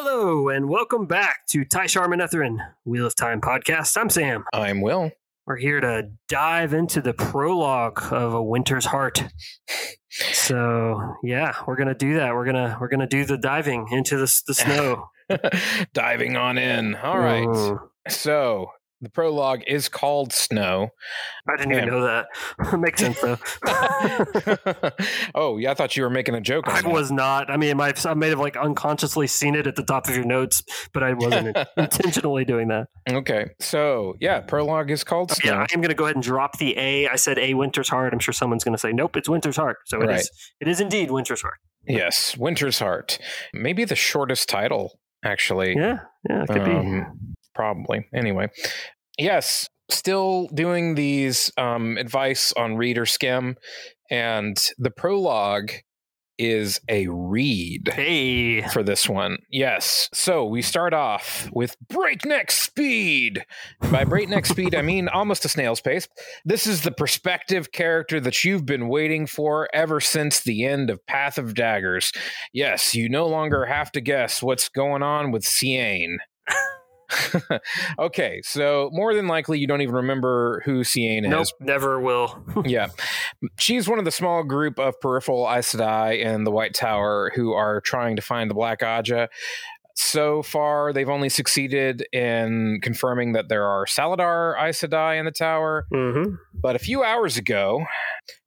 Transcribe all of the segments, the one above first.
Hello, and welcome back to Tai'shar Manetheren, Wheel of Time podcast. I'm Sam. I'm Will. We're here to dive into the prologue of A Winter's Heart. So, yeah, we're gonna do that. We're gonna we're gonna do the diving into the, the snow. Diving on in. All right. Mm. So the prologue is called Snow. I didn't even know that. Makes sense though. oh, yeah, I thought you were making a joke. On I that. was not. I mean, I may have like unconsciously seen it at the top of your notes, but I wasn't intentionally doing that. Okay. So, yeah, prologue is called Snow. Yeah, I am going to go ahead and drop the A. I said A Winter's Heart. I'm sure someone's going to say, nope, it's Winter's Heart. So it is. Right. It is indeed Winter's Heart. Yes, Winter's Heart. Maybe the shortest title, actually. Yeah, yeah, it could be. Um, Probably. Anyway, yes, still doing these um, advice on read or skim, and the prologue is a read Hey, for this one. Yes. So we start off with breakneck speed. By breakneck speed, I mean almost a snail's pace. This is the perspective character that you've been waiting for ever since the end of Path of Daggers. Yes, you no longer have to guess what's going on with Seaine. okay, so more than likely you don't even remember who Seaine is nope, never will. yeah. She's one of the small group of peripheral Aes Sedai and the White Tower who are trying to find the Black Ajah. So far, they've only succeeded in confirming that there are Saladar Aes Sedai in the tower. hmm But a few hours ago,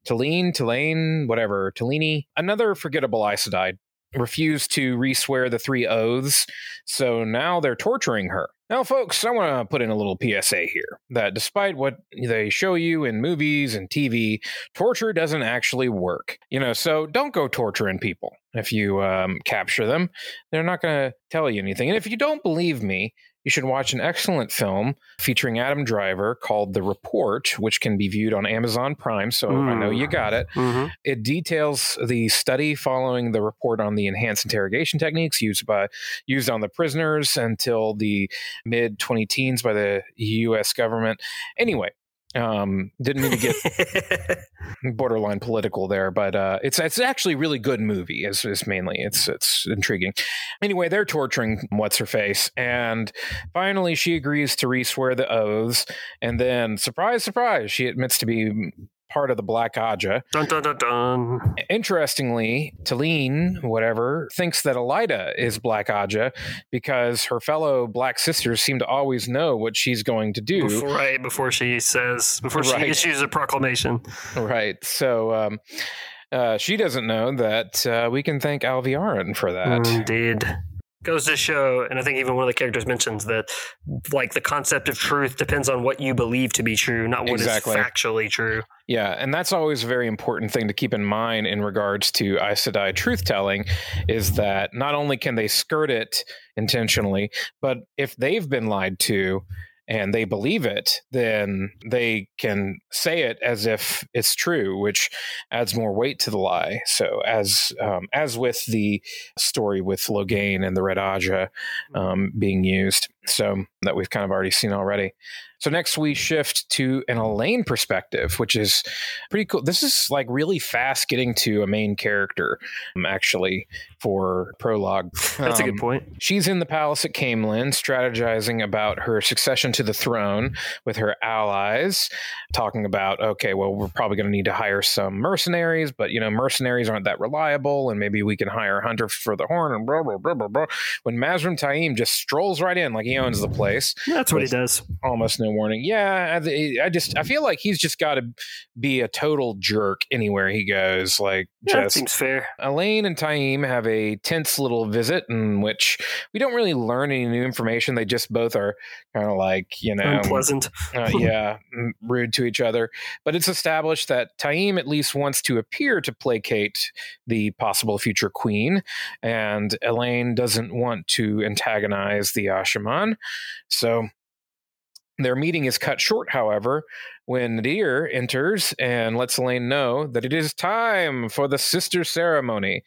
Talene, Tulane, whatever, Talini, another forgettable Aes Sedai, refused to re-swear the three oaths. So now they're torturing her. Now, folks, I want to put in a little PSA here that despite what they show you in movies and TV, torture doesn't actually work. You know, so don't go torturing people if you um, capture them. They're not going to tell you anything. And if you don't believe me, you should watch an excellent film featuring Adam Driver called The Report, which can be viewed on Amazon Prime. So I know you got it. hmm It details the study following the report on the enhanced interrogation techniques used by used on the prisoners until the mid 20 teens by the U.S. government. Anyway, um, didn't mean to get borderline political there, but uh, it's it's actually a really good movie. Is is mainly it's it's intriguing. Anyway, they're torturing what's her face, and finally she agrees to re-swear the oaths, and then surprise, surprise, she admits to be part of the Black Ajah. dun dun dun dun. Interestingly, Talene, whatever, thinks that Elaida is Black Ajah because her fellow Black sisters seem to always know what she's going to do. Before, right before she says, before she issues a proclamation. Right. So um, uh, she doesn't know that uh, we can thank Alviarin for that. Indeed. Goes to show, and I think even one of the characters mentions that, like, the concept of truth depends on what you believe to be true, not what is Exactly. factually true. Yeah, and that's always a very important thing to keep in mind in regards to Aes Sedai truth telling is that not only can they skirt it intentionally, but if they've been lied to and they believe it, then they can say it as if it's true, which adds more weight to the lie. So, as um, as with the story with Logain and the Red Ajah um, being used, so that we've kind of already seen already. So next we shift to an Elayne perspective, which is pretty cool. This is like really fast getting to a main character, um, actually, for prologue. That's a Um, good point. She's in the palace at Caemlyn, strategizing about her succession to the throne with her allies, talking about, okay, well, we're probably going to need to hire some mercenaries, but, you know, mercenaries aren't that reliable, and maybe we can hire a hunter for the horn, and blah, blah, blah, blah, blah. When Mazrim Taim just strolls right in like he owns the place, That's what he does. almost no warning. Yeah, I, I just, I feel like he's just got to be a total jerk anywhere he goes. Like, Yeah, that just seems fair. Elayne and Taim have a tense little visit in which we don't really learn any new information. They just both are kind of like, you know, Unpleasant. uh, yeah, rude to each other. But it's established that Taim at least wants to appear to placate the possible future queen, and Elayne doesn't want to antagonize the Asha'man. So their meeting is cut short, however, when Nadere enters and lets Elayne know that it is time for the sister ceremony.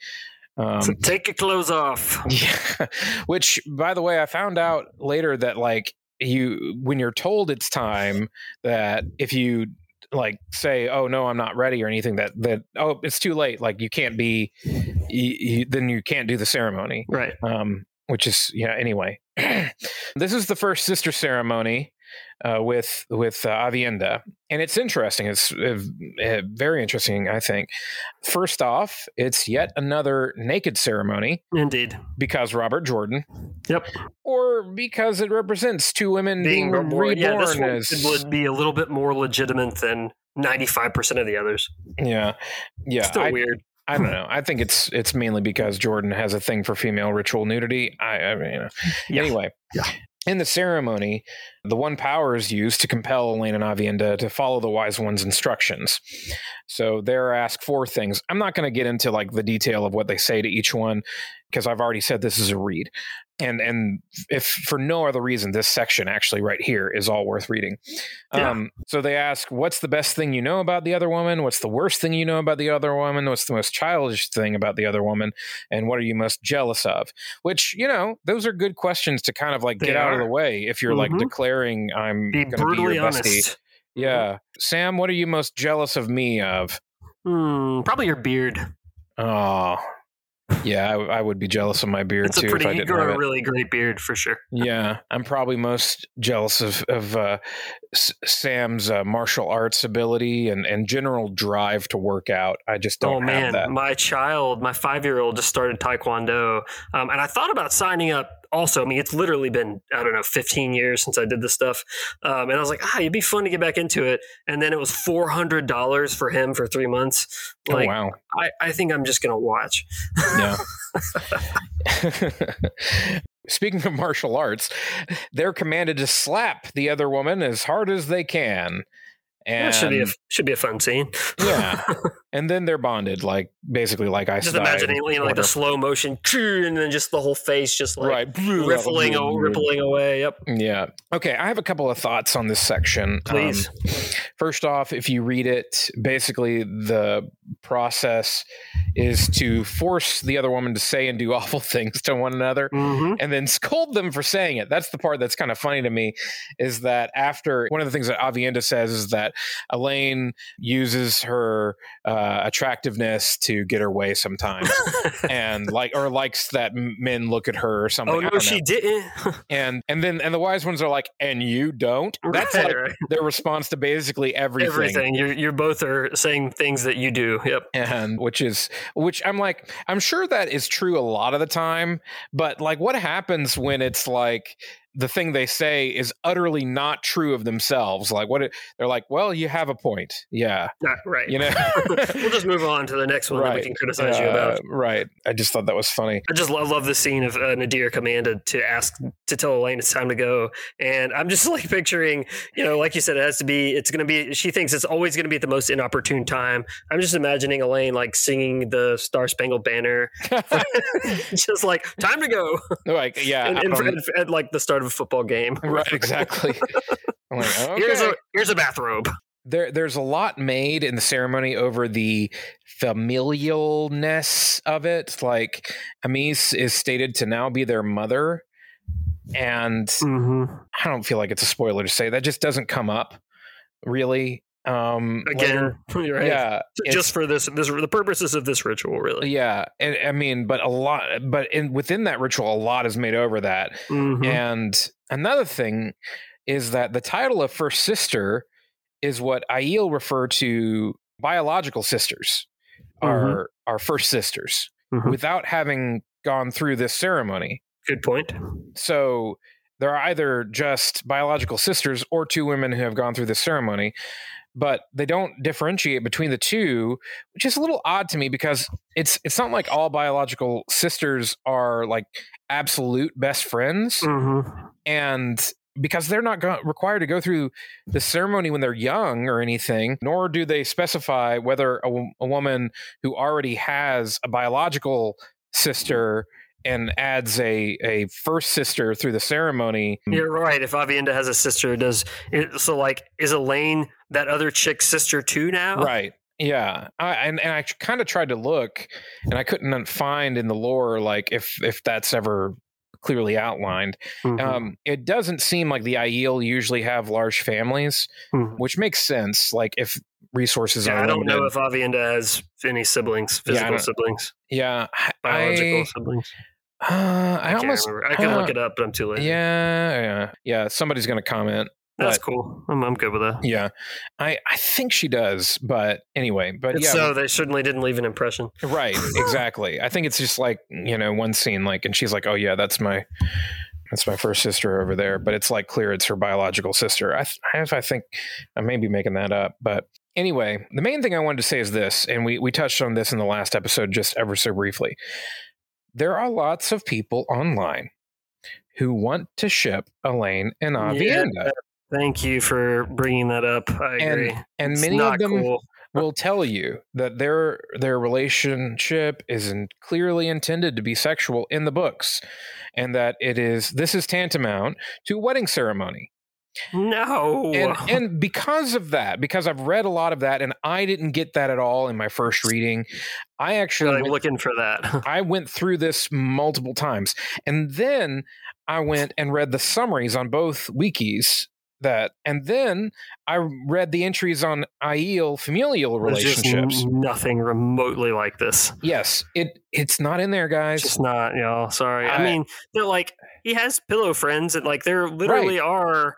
Um, so take your clothes off. yeah. Which, by the way, I found out later that like you, when you're told it's time, that if you like say, "Oh no, I'm not ready" or anything, that that oh, it's too late. Like you can't be, you, you, then you can't do the ceremony. Right. Um, which is yeah. Anyway, this is the first sister ceremony uh, with with uh, Aviendha, and it's interesting. It's uh, very interesting, I think. First off, it's yet another naked ceremony. Indeed, because Robert Jordan. Yep. Or because it represents two women being, being reborn. Yeah, this one as, would be a little bit more legitimate than ninety five percent of the others. Yeah, yeah. Still I, weird. I don't know. I think it's it's mainly because Jordan has a thing for female ritual nudity. I, I mean, you know. yeah. anyway. Yeah. In the ceremony, the one power is used to compel Elayne and Aviendha to follow the wise one's instructions. So they're asked four things. I'm not going to get into like the detail of what they say to each one because I've already said this is a read and and if for no other reason this section actually right here is all worth reading yeah. um, so they ask what's the best thing you know about the other woman what's the worst thing you know about the other woman what's the most childish thing about the other woman and what are you most jealous of which you know those are good questions to kind of like they get are. out of the way if you're mm-hmm. like declaring i'm be brutally be honest bestie. yeah mm-hmm. sam what are you most jealous of me of hmm, probably your beard oh yeah, I, I, would be jealous of my beard it's too. A pretty, if I didn't you grow a really great beard for sure. yeah, I'm probably most jealous of of uh, Sam's uh, martial arts ability and and general drive to work out. I just don't. Know. Oh man, my child, my five year old, just started taekwondo, um, and I thought about signing up also, I mean, it's literally been, I don't know, 15 years since I did this stuff. Um, and I was like, ah, it'd be fun to get back into it. And then it was $400 for him for three months. Oh, like, oh, wow. I, I think I'm just going to watch. yeah. Speaking of martial arts, they're commanded to slap the other woman as hard as they can. And that should be a, should be a fun scene. yeah, and then they're bonded, like basically like I said. just imagining you know, like the slow motion, and then just the whole face just like right. rippling, rippling away. Yep. Yeah. Okay, I have a couple of thoughts on this section. Please. Um, first off, if you read it, basically the process is to force the other woman to say and do awful things to one another, mm-hmm. and then scold them for saying it. That's the part that's kind of funny to me. Is that after one of the things that Aviendha says is that Elayne uses her uh, Uh, attractiveness to get her way sometimes, and like or likes that men look at her or oh, something. Oh no, she didn't. and and then and the wise ones are like, and you don't. That's right, like right. their response to basically everything. Everything. You're you're both are saying things that you do. Yep. And which is which I'm like I'm sure that is true a lot of the time, but like what happens when it's like the thing they say is utterly not true of themselves. Like what it, they're like, well, you have a point. Yeah. right. You know, we'll just move on to the next one right. that we can criticize uh, you about. Right. I just thought that was funny. I just love, love the scene of uh, Nadere commanded to ask, to tell Elayne it's time to go. And I'm just like picturing, you know, like you said, it has to be, it's going to be, she thinks it's always going to be at the most inopportune time. I'm just imagining Elayne like singing the Star Spangled Banner. just like, time to go. Like, yeah. and, and, and, and like the start of a football game. Right, exactly. like, okay. Here's a here's a bathrobe. There, there's a lot made in the ceremony over the familialness of it. Like Amys is stated to now be their mother, and mm-hmm. I don't feel like it's a spoiler to say that just doesn't come up really um again later, right. yeah just for this this the purposes of this ritual really yeah and i mean but a lot but in within that ritual a lot is made over that mm-hmm. and another thing is that the title of first sister is what Aiel refer to biological sisters mm-hmm. are our first sisters mm-hmm. without having gone through this ceremony good point so there are either just biological sisters or two women who have gone through the ceremony but they don't differentiate between the two, which is a little odd to me because it's it's not like all biological sisters are like absolute best friends, mm-hmm. and because they're not go- required to go through the ceremony when they're young or anything, nor do they specify whether a, a woman who already has a biological sister and adds a a first sister through the ceremony. You're right. If Aviendha has a sister, does it, so? Like, is Elayne that other chick's sister too now? Right. Yeah, I, and and I kind of tried to look, and I couldn't find in the lore like if if that's ever clearly outlined. Mm-hmm. Um, it doesn't seem like the Aiel usually have large families, mm-hmm. which makes sense. Like if resources yeah, are. I don't know if Aviendha has any siblings, physical yeah, siblings. Yeah, biological I, siblings. Uh, I, I, almost. remember. I could uh, look it up, but I'm too late. Yeah, yeah, yeah. Somebody's going to comment. That's but- cool. I'm, I'm good with that. Yeah, I I think she does. But anyway, but yeah, so they certainly didn't leave an impression. right, exactly. I think it's just like you know one scene like, and she's like, oh yeah, that's my. That's my first sister over there, but it's like clear it's her biological sister. I, I, I think I may be making that up, but anyway, the main thing I wanted to say is this, and we we touched on this in the last episode just ever so briefly. There are lots of people online who want to ship Elayne and Aviendha, Yeah, Thank you for bringing that up. I agree. and and It's many of them cool. will tell you that their their relationship isn't clearly intended to be sexual in the books, and that it is this is tantamount to a wedding ceremony. No. and and because of that because i've read a lot of that and i didn't get that at all in my first reading i actually went, looking for that. i went through this multiple times and then i went and read the summaries on both wikis that and then i read the entries on aiel familial relationships nothing remotely like this. yes it it's not in there guys just not, y'all. Sorry. I, I- mean, they're like he has pillow friends, and like there literally are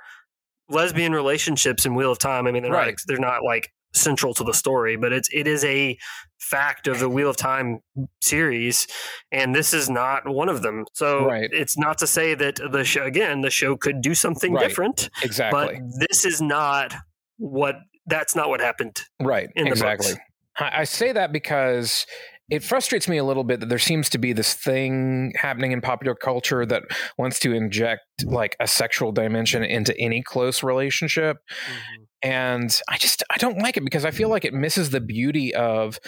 lesbian relationships in Wheel of Time. I mean, they're Right. not they're not like central to the story, but it's it is a fact of the Wheel of Time series, and this is not one of them. So Right. it's not to say that the show again the show could do something Right. different, exactly but this is not what that's not what happened. Right. in the exactly. books. I, I say that because it frustrates me a little bit that there seems to be this thing happening in popular culture that wants to inject like a sexual dimension into any close relationship. Mm-hmm. And I just I don't like it because I feel like it misses the beauty of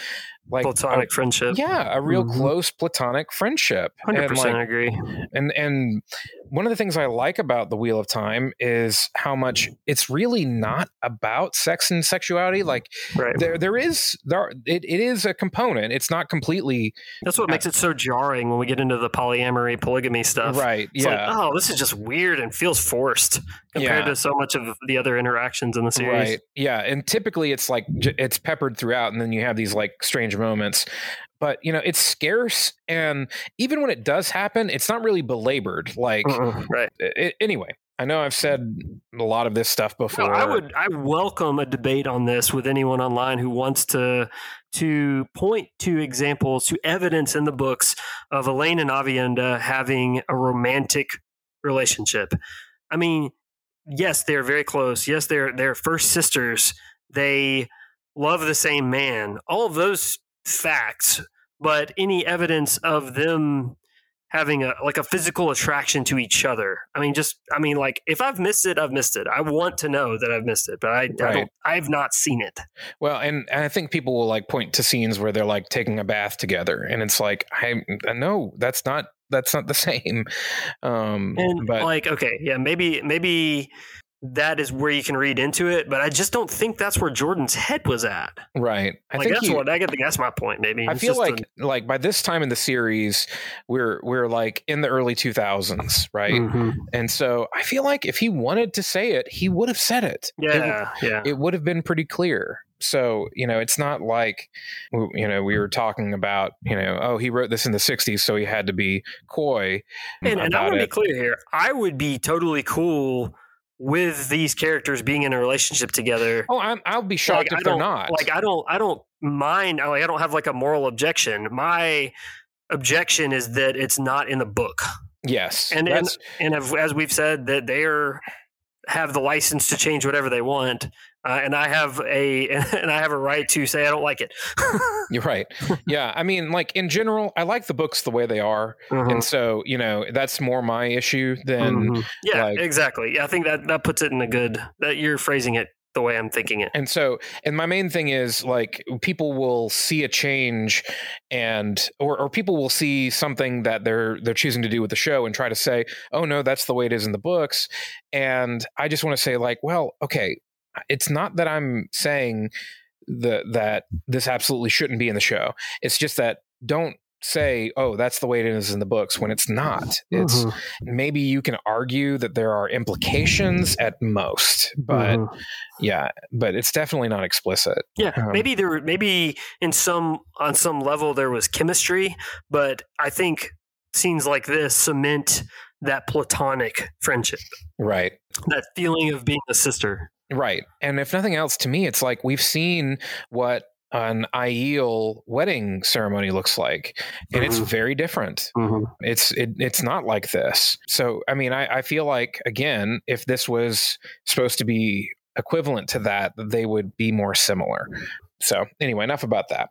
like Platonic friendship. yeah, a real Mhm. close platonic friendship. Hundred And, percent like, agree. and and one of the things I like about the Wheel of Time is how much it's really not about sex and sexuality. Like Right. there there is there it, it is a component. It's not completely That's what makes it so jarring when we get into the polyamory, polygamy stuff. right. It's yeah. like, oh, this is just weird and feels forced compared Yeah. to so much of the other interactions in the series. Right. Yeah, and typically it's like it's peppered throughout, and then you have these like strange moments. But you know, it's scarce, and even when it does happen, it's not really belabored. Like right. i- anyway, I know I've said a lot of this stuff No, before. I would I welcome a debate on this with anyone online who wants to to point to examples, to evidence in the books of Elayne and Aviendha having a romantic relationship. I mean, yes, they're very close. Yes, they're they're first sisters. They love the same man. All of those facts, but any evidence of them having a like a physical attraction to each other. I mean, just I mean, like if I've missed it, I've missed it. I want to know that I've missed it, but I, I don't. I've not seen it. Well, and, and I think people will like point to scenes where they're like taking a bath together, and it's like I no, that's not that's not the same. Um, And but like, okay, yeah, maybe maybe that is where you can read into it, but I just don't think that's where Jordan's head was at. right, I like think that's he- what I get. That's my point. Maybe I It's feel just a- like like by this time in the series, we're we're like in the early two thousands, right? Mhm. And so I feel like if he wanted to say it, he would have said it. It yeah, yeah. it would have been pretty clear. So, you know, it's not like, you know, we were talking about, you know, oh, he wrote this in the 60s, so he had to be coy. And, and I want to be clear here. I would be totally cool with these characters being in a relationship together. Oh, I'm, I'll be shocked Like, if they're don't- Like I don't, I don't mind. Like I don't have like a moral objection. My objection is that it's not in the book. yes. and- and- And as we've said, that they are have the license to change whatever they want, uh, and I have a and I have a right to say I don't like it. you're right. yeah. I mean, like in general, I like the books the way they are. Mhm. And so, you know, that's more my issue than. Mhm. yeah, like- exactly. Yeah, I think that that puts it in a good that you're phrasing it the way I'm thinking it. And so, and my main thing is like people will see a change, and or or people will see something that they're they're choosing to do with the show and try to say, oh no, that's the way it is in the books. And I just want to say like, well, okay, it's not that I'm saying that that this absolutely shouldn't be in the show. It's just that don't say, oh, that's the way it is in the books when it's not. It's Mhm. maybe you can argue that there are implications at most, but Mhm. yeah, but it's definitely not explicit. Yeah, Um, maybe there maybe in some on some level there was chemistry, but I think scenes like this cement that platonic friendship, Right. that feeling of being a sister. Right. And if nothing else, to me, it's like we've seen what an Aiel wedding ceremony looks like, and it's Mhm. very different. Mm-hmm. It's it, it's not like this. So I mean, I, I feel like again, if this was supposed to be equivalent to that, they would be more similar. So anyway, enough about that.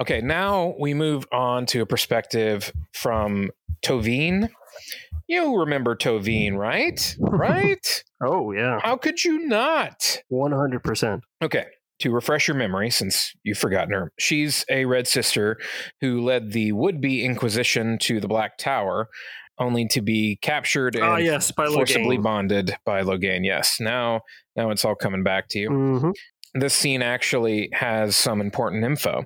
Okay, now we move on to a perspective from Tovine. You remember Tovine, right? Right? Oh yeah, How could you not? one hundred percent. Okay. To refresh your memory, since you've forgotten her, she's a Red Sister who led the would be Inquisition to the Black Tower, only to be captured and Oh yes, by forcibly Logain. bonded by Logain. Yes. Now, now it's all coming back to you. Mhm. This scene actually has some important info.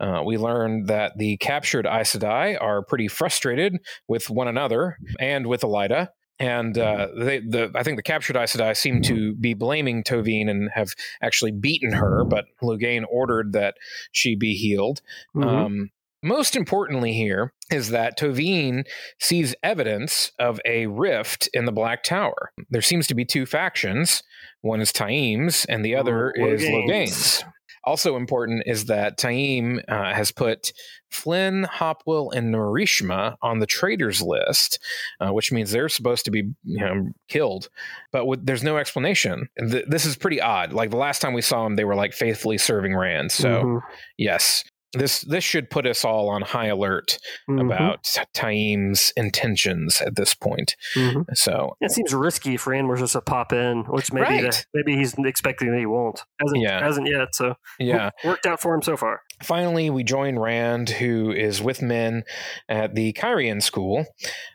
Uh, we learned that the captured Aes Sedai are pretty frustrated with one another and with Elaida. And uh, they, the, I think the captured Aes Sedai seem to be blaming Tovine and have actually beaten her, but Logain ordered that she be healed. Mhm. Um, most importantly, here is that Tovine sees evidence of a rift in the Black Tower. There seems to be two factions. One is Taim's, and the other is Logain's. Also important is that Taim uh, has put Flinn, Hopwil, and Narishma on the traitors list, uh, which means they're supposed to be you know, killed. But with, there's no explanation. Th- this is pretty odd. Like the last time we saw them, they were like faithfully serving Rand. So Mhm. yes, this this should put us all on high alert Mhm. about Taim's intentions at this point. Mhm. So It seems risky for Rand just to pop in, which maybe the- maybe he's expecting that he won't. Hasn't Yeah. hasn't yet. So yeah. worked out for him so far. Finally, we join Rand, who is with men at the Cairhien school.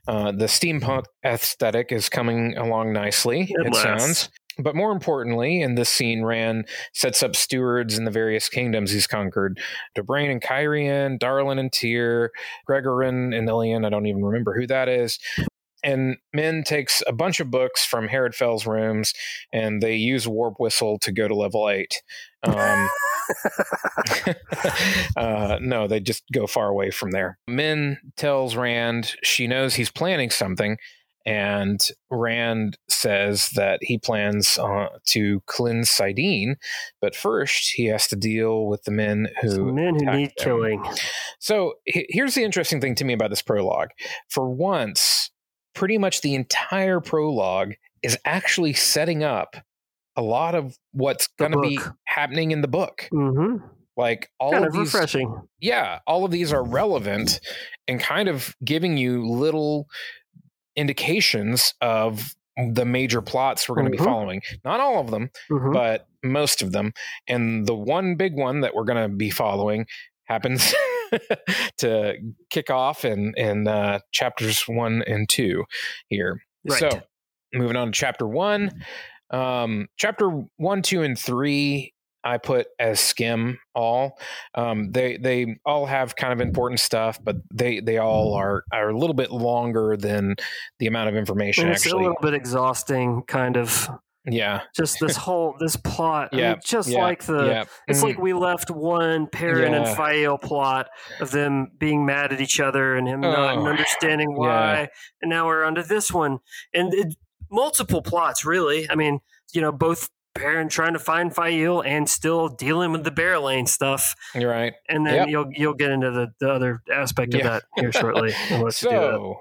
Uh, the steampunk aesthetic is coming along nicely, At it sounds. But more importantly, in this scene, Rand sets up stewards in the various kingdoms he's conquered. Dobraine and Cairhien, Darlin and Tear, Gregorin and Illian, I don't even remember who that is. And Min takes a bunch of books from Herid Fel's rooms, and they use Warp Whistle to go to level 8. Um, uh, no, they just go far away from there. Min tells Rand she knows he's planning something, and Rand says that he plans uh, to cleanse saidin, but first he has to deal with the men who. Men who need them. killing. So he- here's the interesting thing to me about this prologue. For once, pretty much the entire prologue is actually setting up a lot of what's going to be happening in the book. Mm-hmm. Like all Kind of of these refreshing. yeah, all of these are relevant and kind of giving you little indications of the major plots we're going to Mhm. be following. Not all of them, Mhm. but most of them. And the one big one that we're going to be following happens to kick off in in uh, chapters one and two here. Right. So moving on to chapter one. Um, chapter one, two, and three. I put as skim all. Um, they they all have kind of important stuff, but they they all are are a little bit longer than the amount of information And it's a little bit exhausting, kind of. Yeah, Just this whole this plot. I mean, Yeah, just yeah, like the. yeah. It's Mhm. like we left one Perrin Yeah. and Faile plot of them being mad at each other and him not Oh, understanding yeah. why, and now we're onto this one, and it, multiple plots really. I mean, you know, both Perrin trying to find Faile and still dealing with the Berelain stuff, you're right. and then Yep. you'll you'll get into the, the other aspect of Yeah. that here shortly. and let's do that. So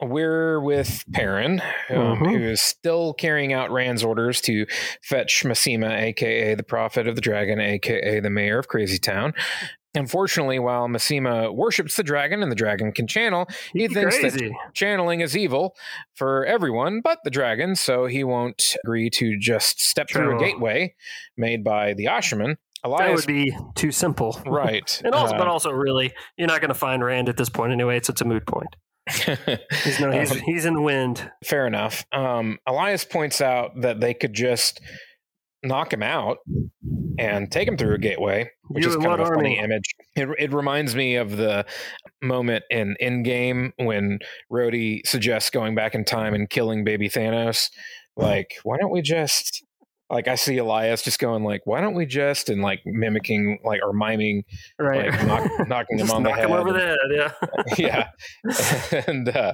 we're with Perrin, um, Mhm. who is still carrying out Rand's orders to fetch Masema, aka the Prophet of the Dragon, aka the Mayor of Crazy Town. Unfortunately, while Masema worships the dragon and the dragon can channel, he He's thinks that channeling is evil for everyone but the dragon, so he won't agree to just step through a gateway made by the Asha'man. that Elyas, would be too simple, right? And also, uh, but also, really, you're not going to find Rand at this point anyway. So it's a moot point. He's no, he's, Um, he's in the wind. Fair enough. Um, Elyas points out that they could just knock him out and take him through a gateway, which You is kind of a funny image. It, it reminds me of the moment in Endgame when Rhodey suggests going back in time and killing baby Thanos. Like, why don't we just like I see Elyas just going like, "Why don't we just?" and like mimicking like or miming, Right. like knock, knocking him on the knock head. him over the head. Yeah. yeah, and uh,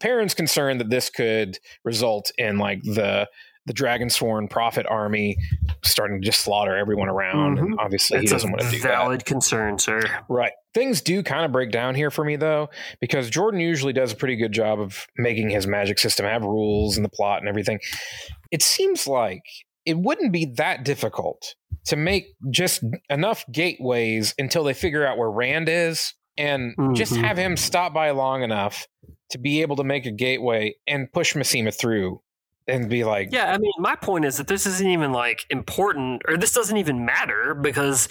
Perrin's concerned that this could result in like the the Dragon Sworn Prophet army starting to just slaughter everyone around, and obviously it's he doesn't a want to do that. valid concern, sir. Right. Things do kind of break down here for me though, because Jordan usually does a pretty good job of making his magic system have rules and the plot and everything. It seems like it wouldn't be that difficult to make just enough gateways until they figure out where Rand is and just Mhm. have him stop by long enough to be able to make a gateway and push Masema through and be like, Yeah, I mean, my point is that this isn't even like important, or this doesn't even matter because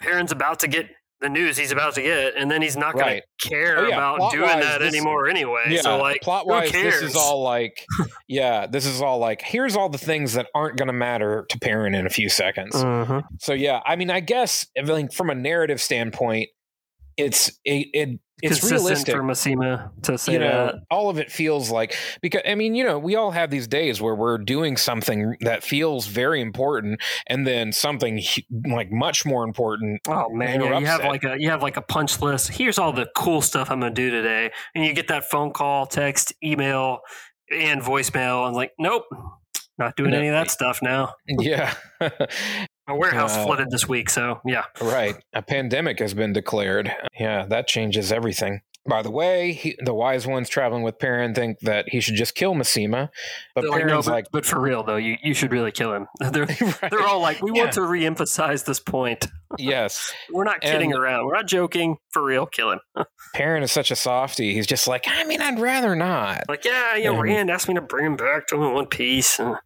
Perrin's about to get the news he's about to get, and then he's not going Right. to care Oh, yeah, about doing plot-wise, that this- anymore anyway. yeah, so, like, plot wise this is all like, yeah, this is all like, here's all the things that aren't going to matter to Perrin in a few seconds. Mhm. So yeah, I mean, I guess think from a narrative standpoint, it's it, it it's realistic. for Masema to say you know, that. all of it feels like because I mean, you know, we all have these days where we're doing something that feels very important, and then something like much more important. Oh man, yeah, you're have like a you have like a punch list. Here's all the cool stuff I'm gonna do today, and you get that phone call, text, email, and voicemail, and like, nope, not doing No. any of that stuff now. Yeah, My warehouse Uh, flooded this week, so yeah. right. A pandemic has been declared. Yeah, that changes everything. By the way, he, the wise ones traveling with Perrin think that he should just kill Masema, but no, Perrin's but, like, but for real though, you, you should really kill him. They're right. they're all like, we Yeah. want to reemphasize this point. yes, We're not kidding And- around. We're not joking. For real, kill him. Perrin is such a softie. He's just like, I mean, I'd rather not. Like, yeah, yeah. And- Rand asked me to bring him back to him in one piece. Uh,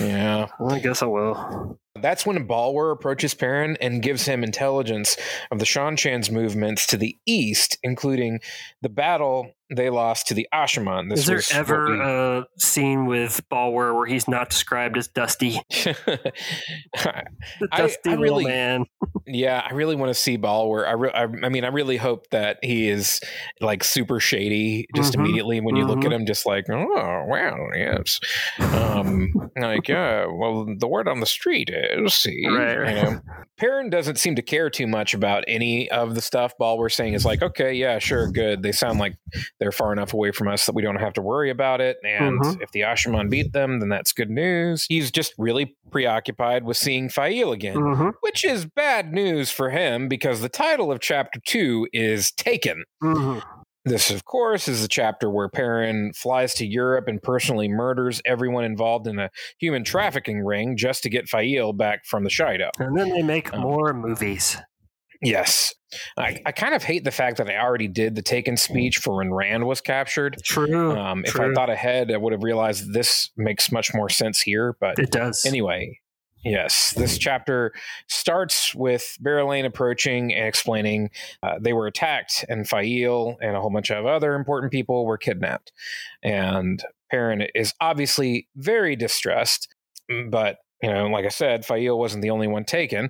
Yeah. I guess I will. That's when Balwer approaches Perrin and gives him intelligence of the Seanchan's movements to the east, including the battle they lost to the Ashaman. This Is there ever we- a scene with Balwer where he's not described as Dusty? The I- Dusty I little really- man. yeah, I really want to see Balwer. I, re- I, I mean, I really hope that he is like super shady just Mhm. immediately when you look Mhm. at him, just like, oh, wow, yes. Um, like, yeah, well, the word on the street is, see, Right, right. you know. Perrin doesn't seem to care too much about any of the stuff Balwer's saying is like, okay, yeah, sure, good. They sound like they're far enough away from us that we don't have to worry about it. And Mhm. if the Asha'man beat them, then that's good news. He's just really preoccupied with seeing Faile again hmm which is bad news for him because the title of chapter two is Taken. hmm This, of course, is the chapter where Perrin flies to Europe and personally murders everyone involved in a human trafficking ring just to get Faile back from the Shaido. And then they make Um, more movies. Yes. I, I kind of hate the fact that I already did the Taken speech for when Rand was captured. True. Um, if I thought ahead, I would have realized this makes much more sense here, but it does. Anyway, yes, this chapter starts with Berelain approaching and explaining uh, they were attacked, and Faile and a whole bunch of other important people were kidnapped. And Perrin is obviously very distressed, but you know, like I said, Faile wasn't the only one taken.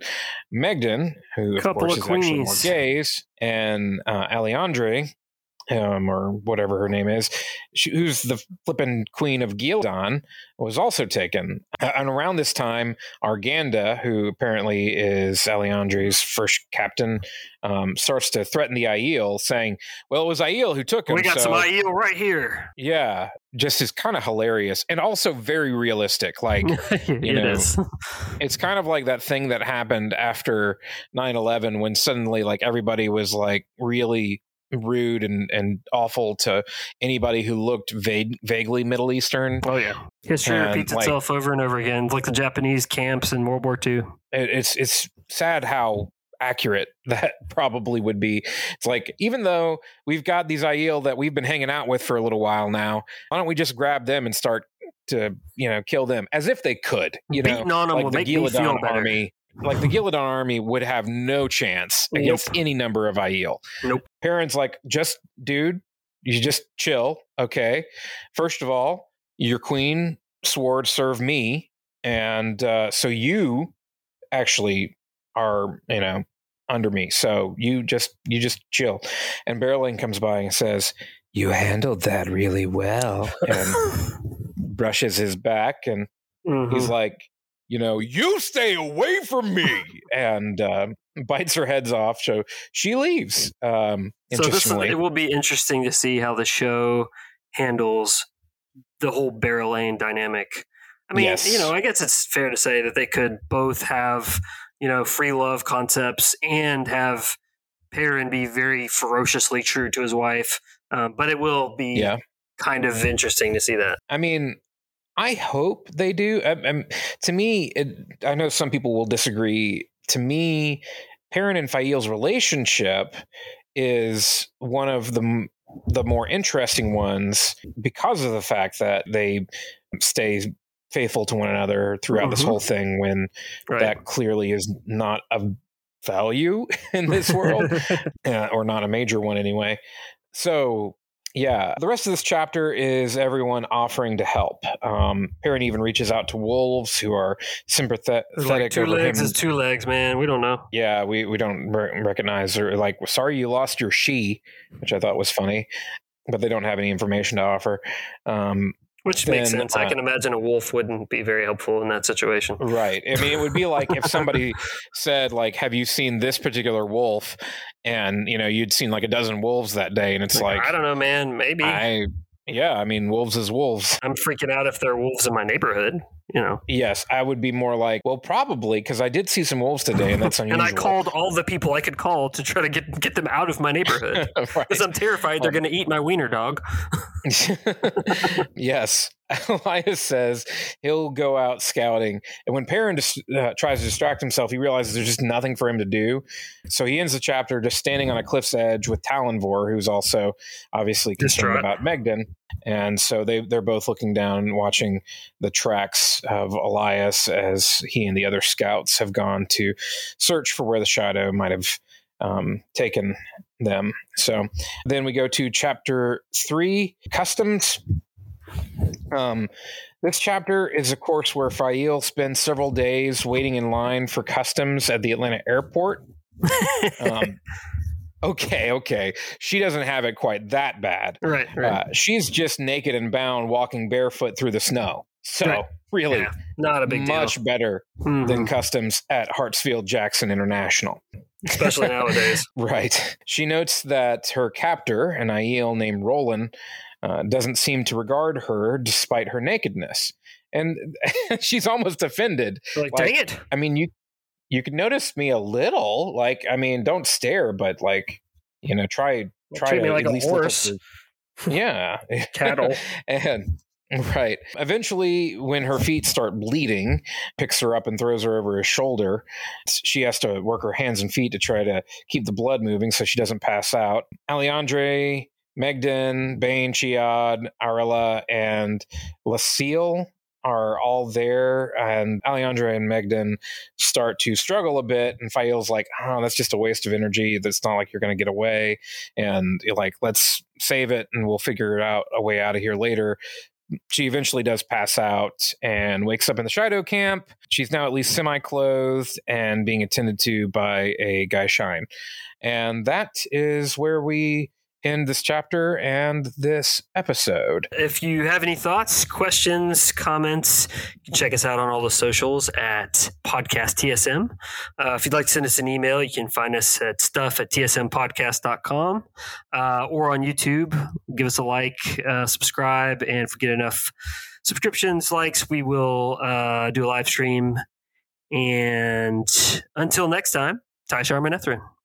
Maighdin, who of Couple course of is actually Morgase, and uh, Alliandre, um, or whatever her name is, she, who's the flippin' queen of Ghealdan, was also taken. Uh, And around this time, Arganda, who apparently is Alliandre's first captain, um, starts to threaten the Aiel, saying, "Well, it was Aiel who took him." we got so, some Aiel right here. yeah, just is kind of hilarious and also very realistic. Like it know, is. it's kind of like that thing that happened after 9-11 when suddenly like everybody was like really rude and, and awful to anybody who looked vague, vaguely middle eastern Oh yeah. History And, repeats like- itself over and over again. It's like the Japanese camps in World War II. it, it's it's sad how accurate that probably would be it's like even though we've got these Aiel that we've been hanging out with for a little while now why don't we just grab them and start to you know kill them as if they could you know Beating on them like will the make me feel better. army like the Ghealdan army would have no chance Nope. against any number of Aiel. Nope. Perrin's like, just dude, you just chill. Okay. First of all, your queen swore to serve me. And uh, so you actually are, you know, under me. So you just you just chill. And Berelain comes by and says, You handled that really well. And brushes his back and Mhm. he's like you know, you stay away from me, and uh, bites her heads off. So she leaves. Um, so this it will be interesting to see how the show handles the whole Lane dynamic. I mean, yes. you know, I guess it's fair to say that they could both have, you know, free love concepts and have Perrin be very ferociously true to his wife. Um, but it will be yeah. kind of mm-hmm. interesting to see that. I mean, I hope they do. I, I, to me, it, I know some people will disagree. To me, Perrin and Faile's relationship is one of the the more interesting ones because of the fact that they stay faithful to one another throughout mm-hmm. this whole thing when right. that clearly is not a value in this world uh, or not a major one anyway so yeah, the rest of this chapter is everyone offering to help. Um, Perrin even reaches out to wolves who are sympathetic. Like two legs him. is two legs, man. We don't know. Yeah, we, we don't re- recognize or like, sorry you lost your she, which I thought was funny, but they don't have any information to offer. Um, which then, makes sense. Uh, I can imagine a wolf wouldn't be very helpful in that situation. Right. I mean, it would be like if somebody said, like, have you seen this particular wolf? And, you know, you'd seen like a dozen wolves that day. And it's like, like I don't know, man. Maybe. I, yeah. I mean, wolves is wolves. I'm freaking out if there are wolves in my neighborhood you know. Yes, I would be more like, well, probably because I did see some wolves today, and that's unusual. and I called all the people I could call to try to get get them out of my neighborhood because right. I'm terrified they're going to eat my wiener dog. yes, Elyas says he'll go out scouting, and when Perrin dis- uh, tries to distract himself, he realizes there's just nothing for him to do. So he ends the chapter just standing on a cliff's edge with Tallanvor, who's also obviously concerned about Maighdin. And so they they're both looking down, watching the tracks of Elyas as he and the other scouts have gone to search for where the shadow might have um, taken them. So then we go to chapter three, customs. Um, this chapter is, of course, where Faile spends several days waiting in line for customs at the Atlanta airport. um, okay, okay. She doesn't have it quite that bad. Right, right. Uh, she's just naked and bound walking barefoot through the snow. So, right. really, yeah, not a big deal. much deal. better mm-hmm. than customs at Hartsfield Jackson International. Especially nowadays. right. She notes that her captor, an Aiel named Rolan, uh, doesn't seem to regard her despite her nakedness. And she's almost offended. Like, like, dang it. I mean, you you can notice me a little. Like, I mean, don't stare, but like, you know, try try Treat to me like a horse. yeah, cattle, and Right. Eventually, when her feet start bleeding, picks her up and throws her over his shoulder. She has to work her hands and feet to try to keep the blood moving so she doesn't pass out. Alliandre, Maighdin, Bain, Chiad, Arrela, and Lacile are all there, and Alliandre and Maighdin start to struggle a bit, and Faile's like, "Oh, that's just a waste of energy. That's not like you're going to get away." And like, let's save it, and we'll figure it out a way out of here later. She eventually does pass out and wakes up in the Shaido camp. She's now at least semi clothed and being attended to by a gai'shain. And that is where we end this chapter and this episode. If you have any thoughts, questions, comments, you can check us out on all the socials at Podcast TSM. Uh, if you'd like to send us an email, you can find us at stuff at tsmpodcast.com uh, or on YouTube. Give us a like, uh, subscribe, and if we get enough subscriptions, likes, we will uh, do a live stream. And until next time, Tai'shar Manetheren.